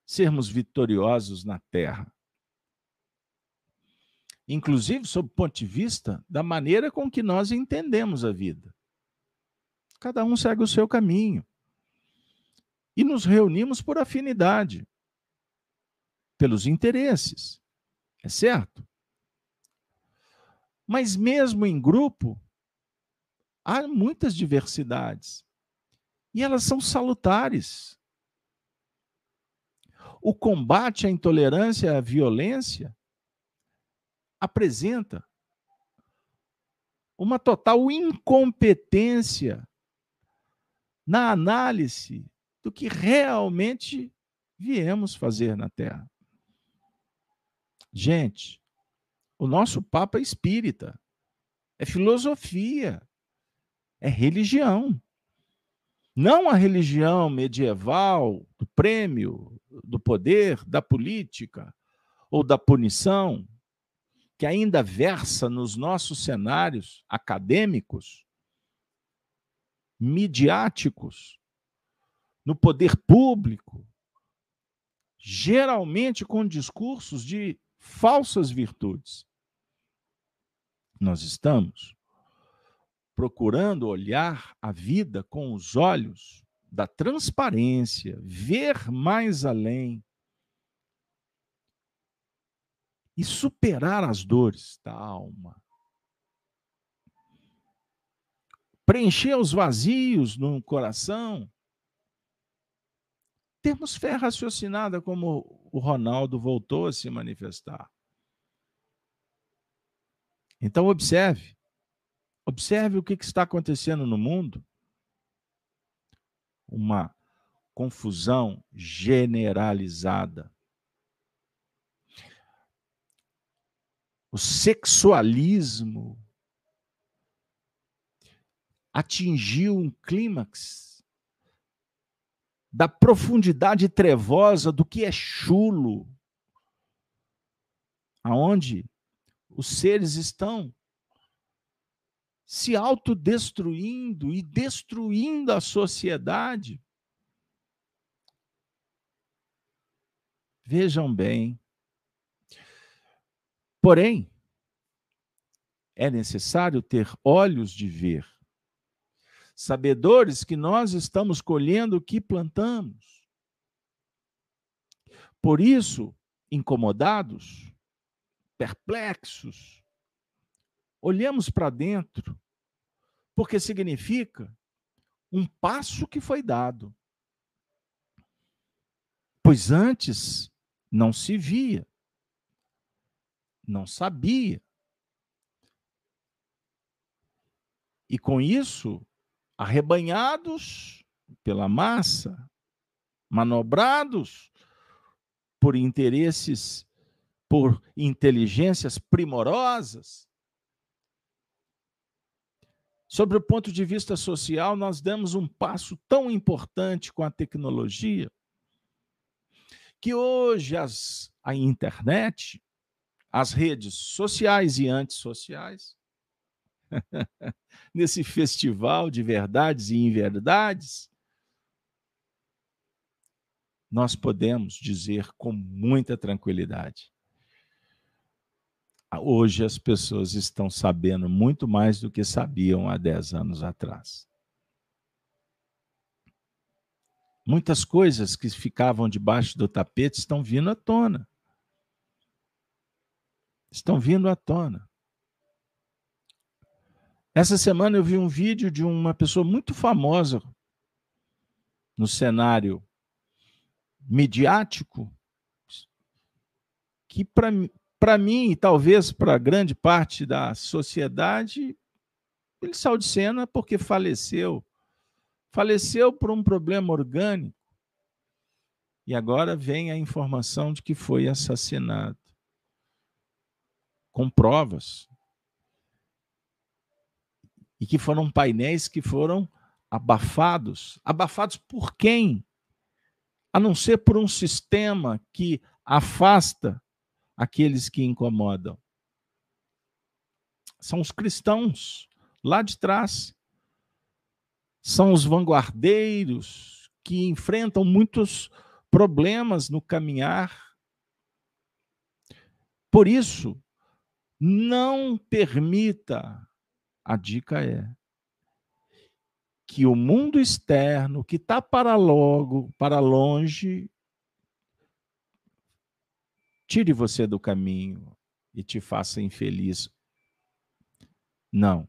sermos vitoriosos na terra, inclusive sob o ponto de vista da maneira com que nós entendemos a vida. Cada um segue o seu caminho. E nos reunimos por afinidade, pelos interesses. É certo? Mas mesmo em grupo, há muitas diversidades. E elas são salutares. O combate à intolerância e à violência apresenta uma total incompetência na análise do que realmente viemos fazer na Terra. Gente, o nosso Papa é espírita, é filosofia, é religião. Não a religião medieval do prêmio, do poder, da política ou da punição, que ainda versa nos nossos cenários acadêmicos, midiáticos, no poder público, geralmente com discursos de falsas virtudes. Nós estamos procurando olhar a vida com os olhos da transparência, ver mais além, e superar as dores da alma. preencher os vazios no coração. Temos fé raciocinada, como o Ronaldo voltou a se manifestar. Então, observe. Observe o que está acontecendo no mundo. Uma confusão generalizada. O sexualismo atingiu um clímax da profundidade trevosa do que é chulo, aonde os seres estão se autodestruindo e destruindo a sociedade. Vejam bem. Porém, é necessário ter olhos de ver, sabedores que nós estamos colhendo o que plantamos. Por isso, incomodados, perplexos, olhamos para dentro, porque significa um passo que foi dado. Pois antes não se via, não sabia. E com isso, arrebanhados pela massa, manobrados por interesses, por inteligências primorosas. Sobre o ponto de vista social, nós demos um passo tão importante com a tecnologia que hoje as, a internet, as redes sociais e antissociais, [LAUGHS] nesse festival de verdades e inverdades, nós podemos dizer com muita tranquilidade. Hoje as pessoas estão sabendo muito mais do que sabiam há 10 anos atrás. Muitas coisas que ficavam debaixo do tapete estão vindo à tona. Estão vindo à tona. Essa semana eu vi um vídeo de uma pessoa muito famosa no cenário midiático, que para mim e talvez para grande parte da sociedade, ele saiu de cena porque faleceu. Faleceu por um problema orgânico. E agora vem a informação de que foi assassinado. Com provas e que foram painéis que foram abafados. Abafados por quem? A não ser por um sistema que afasta aqueles que incomodam. São os cristãos lá de trás. São os vanguardeiros que enfrentam muitos problemas no caminhar. Por isso, não permita a dica é que o mundo externo, que está para logo, para longe, tire você do caminho e te faça infeliz. Não.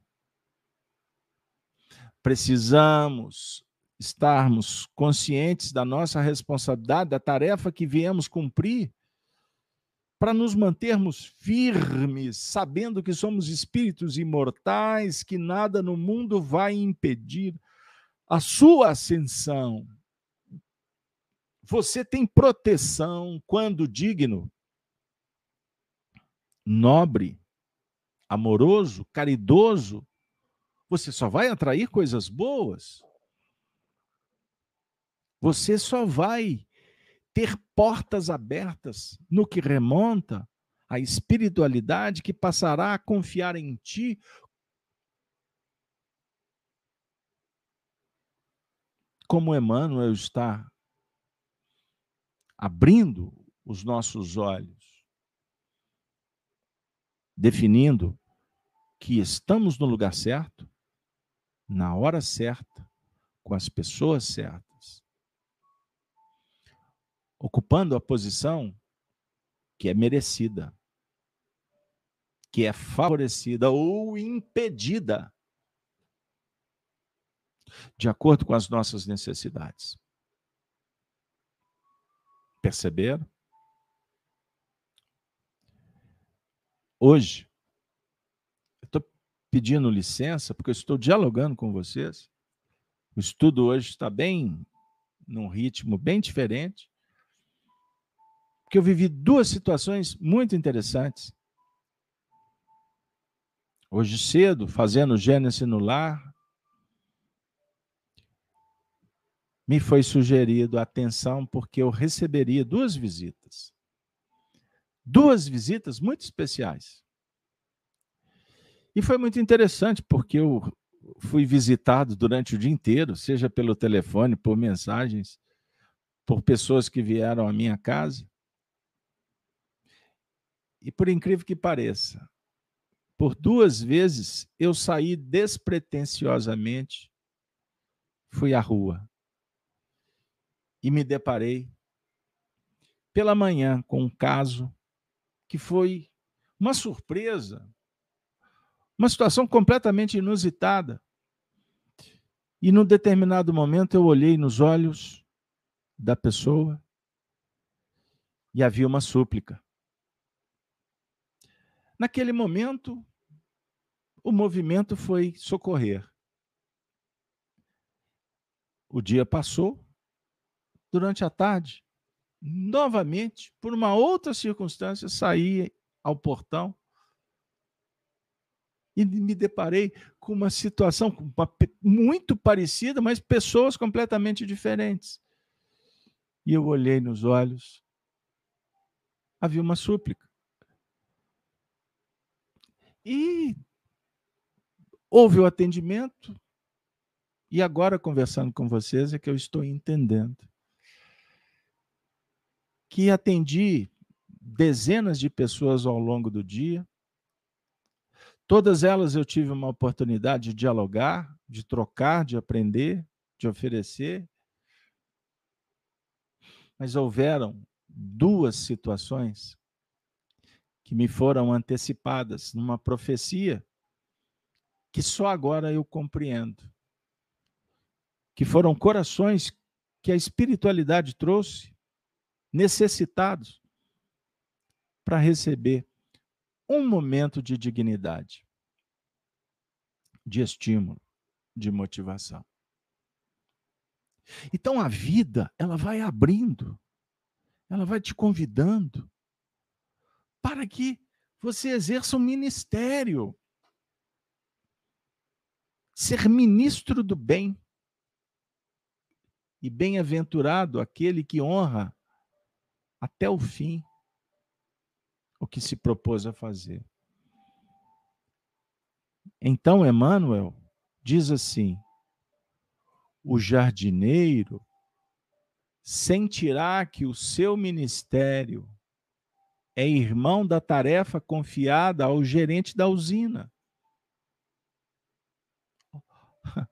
Precisamos estarmos conscientes da nossa responsabilidade, da tarefa que viemos cumprir para nos mantermos firmes, sabendo que somos espíritos imortais, que nada no mundo vai impedir a sua ascensão. Você tem proteção quando digno, nobre, amoroso, caridoso. Você só vai atrair coisas boas. Você só vai ter portas abertas no que remonta à espiritualidade que passará a confiar em ti. Como Emmanuel está abrindo os nossos olhos, definindo que estamos no lugar certo, na hora certa, com as pessoas certas ocupando a posição que é merecida, que é favorecida ou impedida de acordo com as nossas necessidades. Perceberam? Hoje, eu estou pedindo licença porque eu estou dialogando com vocês. O estudo hoje está bem num ritmo bem diferente, porque eu vivi duas situações muito interessantes. Hoje cedo, fazendo Gênesis no lar, me foi sugerido atenção porque eu receberia duas visitas. Duas visitas muito especiais. E foi muito interessante porque eu fui visitado durante o dia inteiro, seja pelo telefone, por mensagens, por pessoas que vieram à minha casa. E por incrível que pareça, por duas vezes eu saí despretensiosamente, fui à rua e me deparei pela manhã com um caso que foi uma surpresa, uma situação completamente inusitada. E num determinado momento eu olhei nos olhos da pessoa e havia uma súplica. Naquele momento, o movimento foi socorrer. O dia passou, durante a tarde, novamente, por uma outra circunstância, saí ao portão e me deparei com uma situação muito parecida, mas pessoas completamente diferentes. E eu olhei nos olhos, havia uma súplica. E houve o atendimento, e agora, conversando com vocês, é que eu estou entendendo que atendi dezenas de pessoas ao longo do dia. Todas elas eu tive uma oportunidade de dialogar, de trocar, de aprender, de oferecer. Mas houveram duas situações que me foram antecipadas numa profecia que só agora eu compreendo. Que foram corações que a espiritualidade trouxe, necessitados, para receber um momento de dignidade, de estímulo, de motivação. Então a vida, ela vai abrindo, ela vai te convidando para que você exerça um ministério. Ser ministro do bem. E bem-aventurado aquele que honra até o fim o que se propôs a fazer. Então, Emmanuel diz assim: o jardineiro sentirá que o seu ministério é irmão da tarefa confiada ao gerente da usina. [LAUGHS]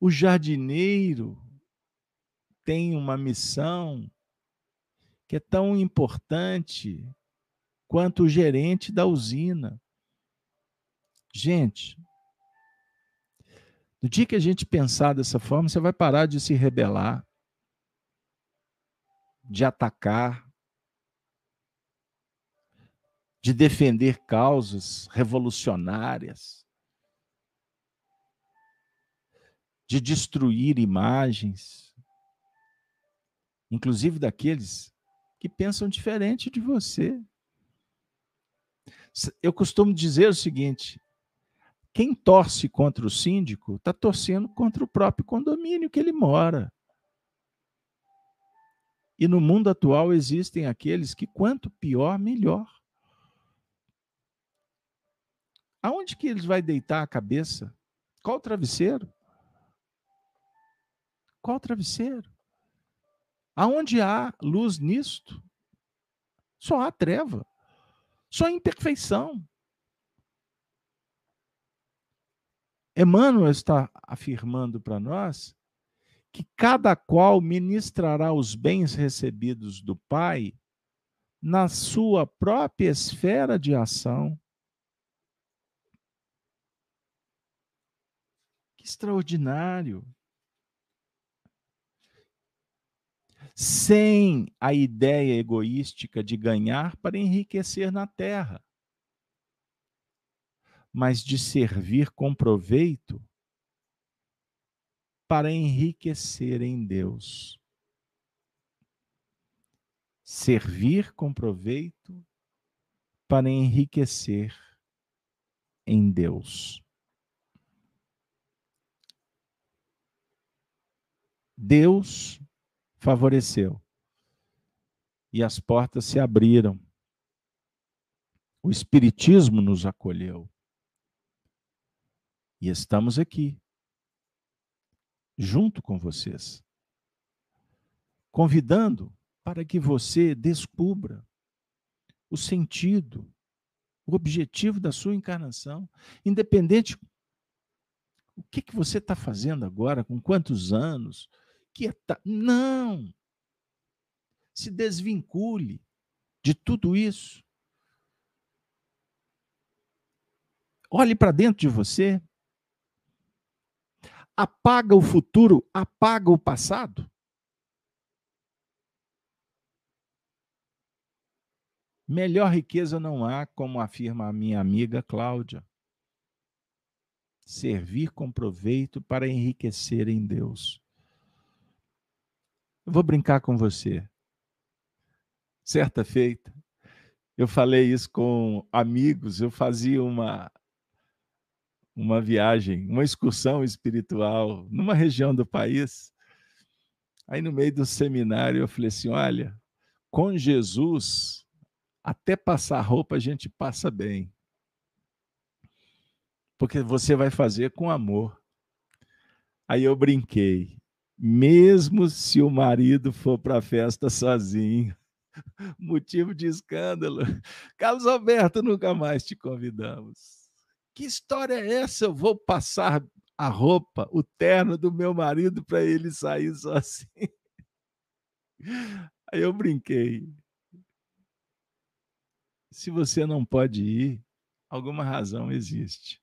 O jardineiro tem uma missão que é tão importante quanto o gerente da usina. Gente, no dia que a gente pensar dessa forma, você vai parar de se rebelar, de atacar, de defender causas revolucionárias, de destruir imagens, inclusive daqueles que pensam diferente de você. Eu costumo dizer o seguinte: quem torce contra o síndico está torcendo contra o próprio condomínio que ele mora. E no mundo atual existem aqueles que, quanto pior, melhor. Aonde que eles vai deitar a cabeça? Qual travesseiro? Qual travesseiro? Aonde há luz nisto? Só há treva. Só imperfeição. Emmanuel está afirmando para nós que cada qual ministrará os bens recebidos do Pai na sua própria esfera de ação. extraordinário. Sem a ideia egoística de ganhar para enriquecer na terra, mas de servir com proveito para enriquecer em Deus. Servir com proveito para enriquecer em Deus. Deus favoreceu. E as portas se abriram. O Espiritismo nos acolheu. E estamos aqui, junto com vocês, convidando para que você descubra o sentido, o objetivo da sua encarnação, independente o que, que você está fazendo agora, com quantos anos, Não! Se desvincule de tudo isso. Olhe para dentro de você. Apaga o futuro, apaga o passado. Melhor riqueza não há, como afirma a minha amiga Cláudia. Servir com proveito para enriquecer em Deus. Eu vou brincar com você. Certa feita, eu falei isso com amigos, eu fazia uma uma viagem, uma excursão espiritual numa região do país. Aí no meio do seminário eu falei assim: "Olha, com Jesus, até passar roupa a gente passa bem. Porque você vai fazer com amor. Aí eu brinquei mesmo se o marido for para a festa sozinho. [LAUGHS] Motivo de escândalo. Carlos Alberto, nunca mais te convidamos. Que história é essa? Eu vou passar a roupa, o terno do meu marido para ele sair sozinho. Aí eu brinquei. Se você não pode ir, alguma razão existe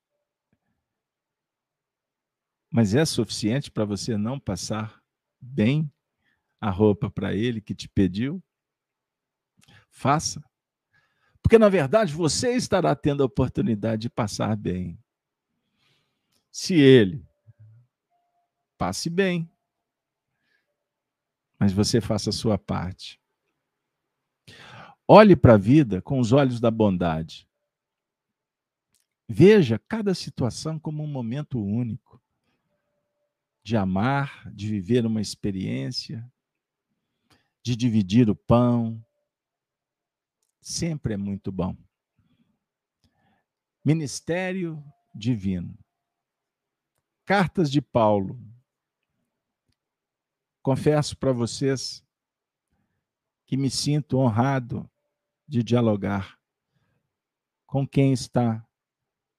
mas é suficiente para você não passar bem a roupa para ele que te pediu? Faça. Porque, na verdade, você estará tendo a oportunidade de passar bem. Se ele passe bem, mas você faça a sua parte. Olhe para a vida com os olhos da bondade. Veja cada situação como um momento único de amar, de viver uma experiência, de dividir o pão. Sempre é muito bom. Ministério Divino. Cartas de Paulo. Confesso para vocês que me sinto honrado de dialogar com quem está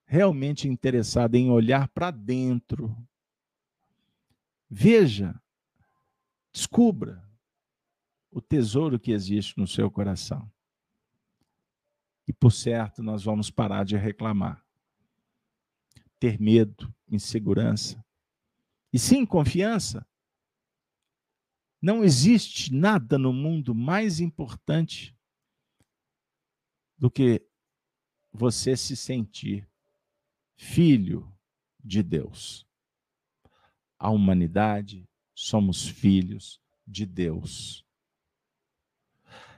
realmente interessado em olhar para dentro Veja, descubra o tesouro que existe no seu coração. E por certo, nós vamos parar de reclamar, ter medo, insegurança. E sim, confiança. Não existe nada no mundo mais importante do que você se sentir filho de Deus a humanidade, somos filhos de Deus.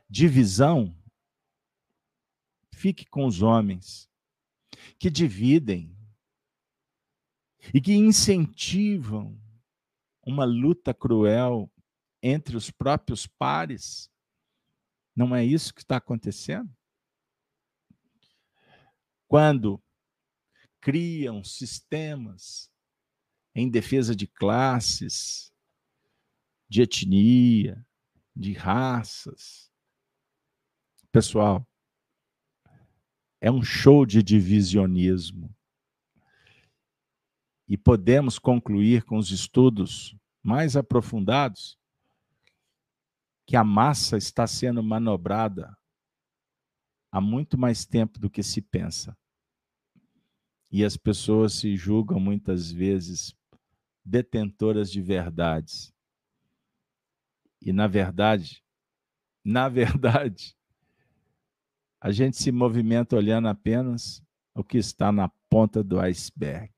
Divisão, fique com os homens que dividem e que incentivam uma luta cruel entre os próprios pares. Não é isso que está acontecendo? Quando criam sistemas em defesa de classes, de etnia, de raças. Pessoal, é um show de divisionismo. E podemos concluir com os estudos mais aprofundados que a massa está sendo manobrada há muito mais tempo do que se pensa. E as pessoas se julgam muitas vezes detentoras de verdades. E, na verdade, na verdade, [LAUGHS] a gente se movimenta olhando apenas o que está na ponta do iceberg.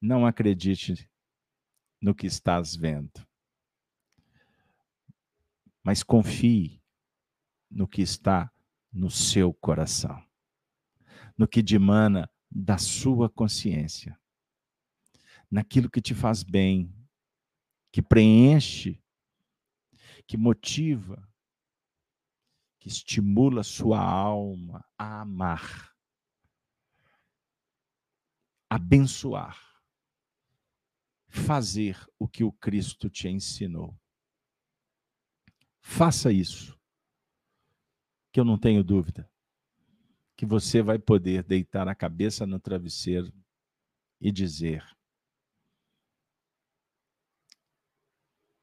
Não acredite no que estás vendo, mas confie no que está no seu coração, no que dimana da sua consciência, naquilo que te faz bem, que preenche, que motiva, que estimula sua alma a amar, abençoar, fazer o que o Cristo te ensinou. Faça isso, que eu não tenho dúvida que você vai poder deitar a cabeça no travesseiro e dizer: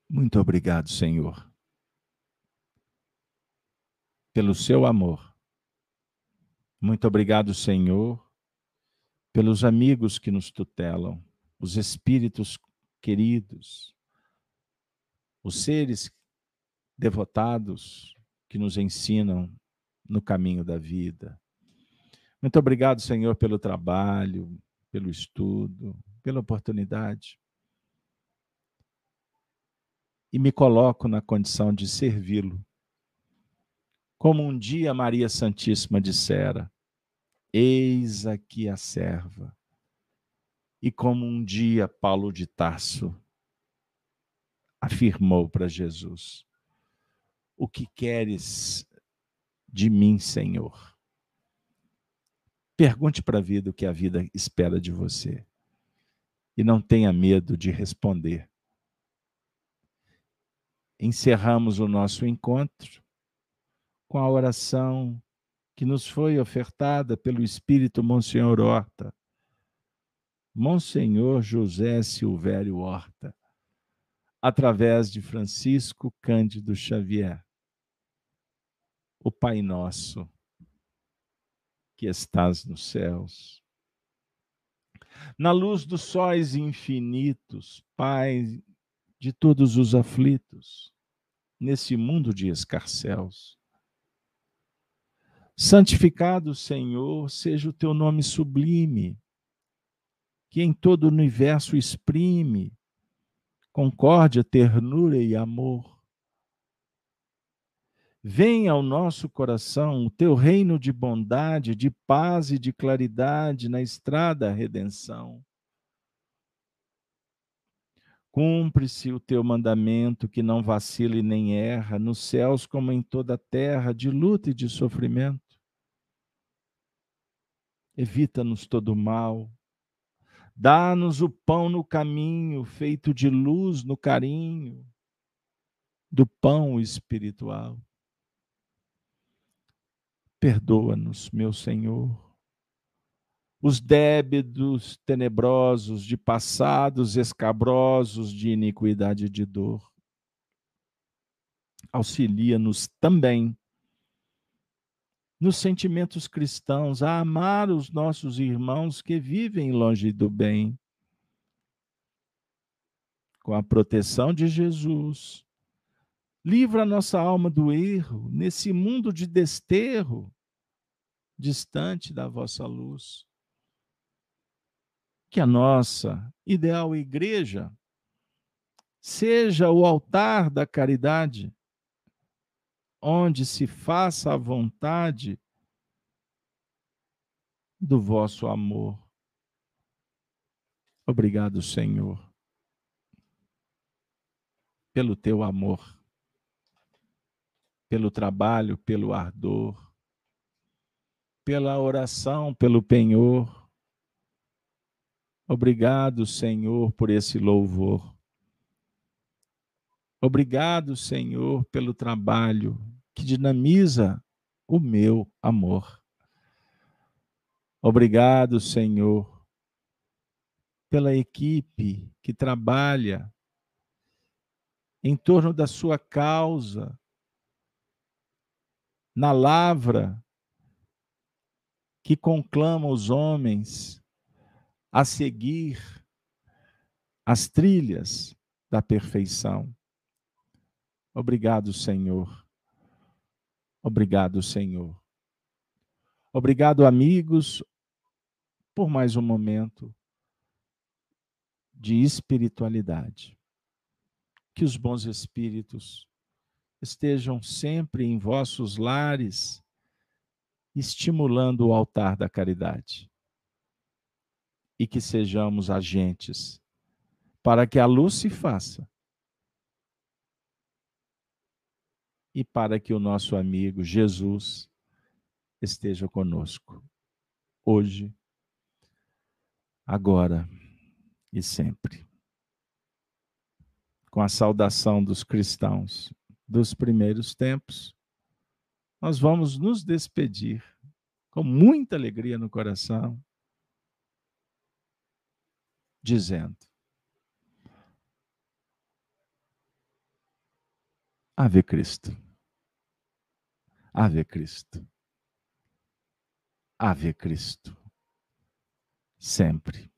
Muito obrigado, Senhor pelo seu amor. Muito obrigado, Senhor, pelos amigos que nos tutelam, os espíritos queridos, os seres devotados que nos ensinam no caminho da vida. Muito obrigado, Senhor, pelo trabalho, pelo estudo, pela oportunidade. E me coloco na condição de servi-lo como um dia Maria Santíssima dissera: Eis aqui a serva. E como um dia Paulo de Tarso afirmou para Jesus: O que queres de mim, Senhor? Pergunte para a vida o que a vida espera de você. E não tenha medo de responder. Encerramos o nosso encontro com a oração que nos foi ofertada pelo Espírito Monsenhor Horta. Monsenhor José Silvério Horta, através de Francisco Cândido Xavier. O Pai Nosso, que estás nos céus. Na luz dos sóis infinitos, Pai de todos os aflitos, nesse mundo de escarcéus, Santificado, Senhor, seja o teu nome sublime, que em todo o universo exprime concórdia, ternura e amor. Venha ao nosso coração o teu reino de bondade, de paz e de claridade na estrada à redenção. Cumpre-se o teu mandamento que não vacile nem erra, nos céus como em toda a terra, de luta e de sofrimento evita-nos todo mal. Dá-nos o pão no caminho, feito de luz no carinho, do pão espiritual. Perdoa-nos, meu Senhor, os débitos tenebrosos de passados escabrosos de iniquidade e de dor. Auxilia-nos também nos sentimentos cristãos, a amar os nossos irmãos que vivem longe do bem. Com a proteção de Jesus, livra a nossa alma do erro, nesse mundo de desterro, distante da vossa luz. Que a nossa ideal igreja seja o altar da caridade onde se faça a vontade do vosso amor. Obrigado, Senhor, pelo teu amor, pelo trabalho, pelo ardor, pela oração, pelo penhor. Obrigado, Senhor, por esse louvor. Obrigado, Senhor, pelo trabalho que dinamiza o meu amor. Obrigado, Senhor, pela equipe que trabalha em torno da sua causa, na lavra que conclama os homens a seguir as trilhas da perfeição. Obrigado, Senhor. Obrigado, Senhor. Obrigado, amigos, por mais um momento de espiritualidade. Que os bons espíritos estejam sempre em vossos lares, estimulando o altar da caridade. E que sejamos agentes para que a luz se faça e para que o nosso amigo Jesus esteja conosco, hoje, agora e sempre. Com a saudação dos cristãos dos primeiros tempos, nós vamos nos despedir com muita alegria no coração, dizendo: Ave Cristo. Ave Cristo. Ave Cristo. Sempre.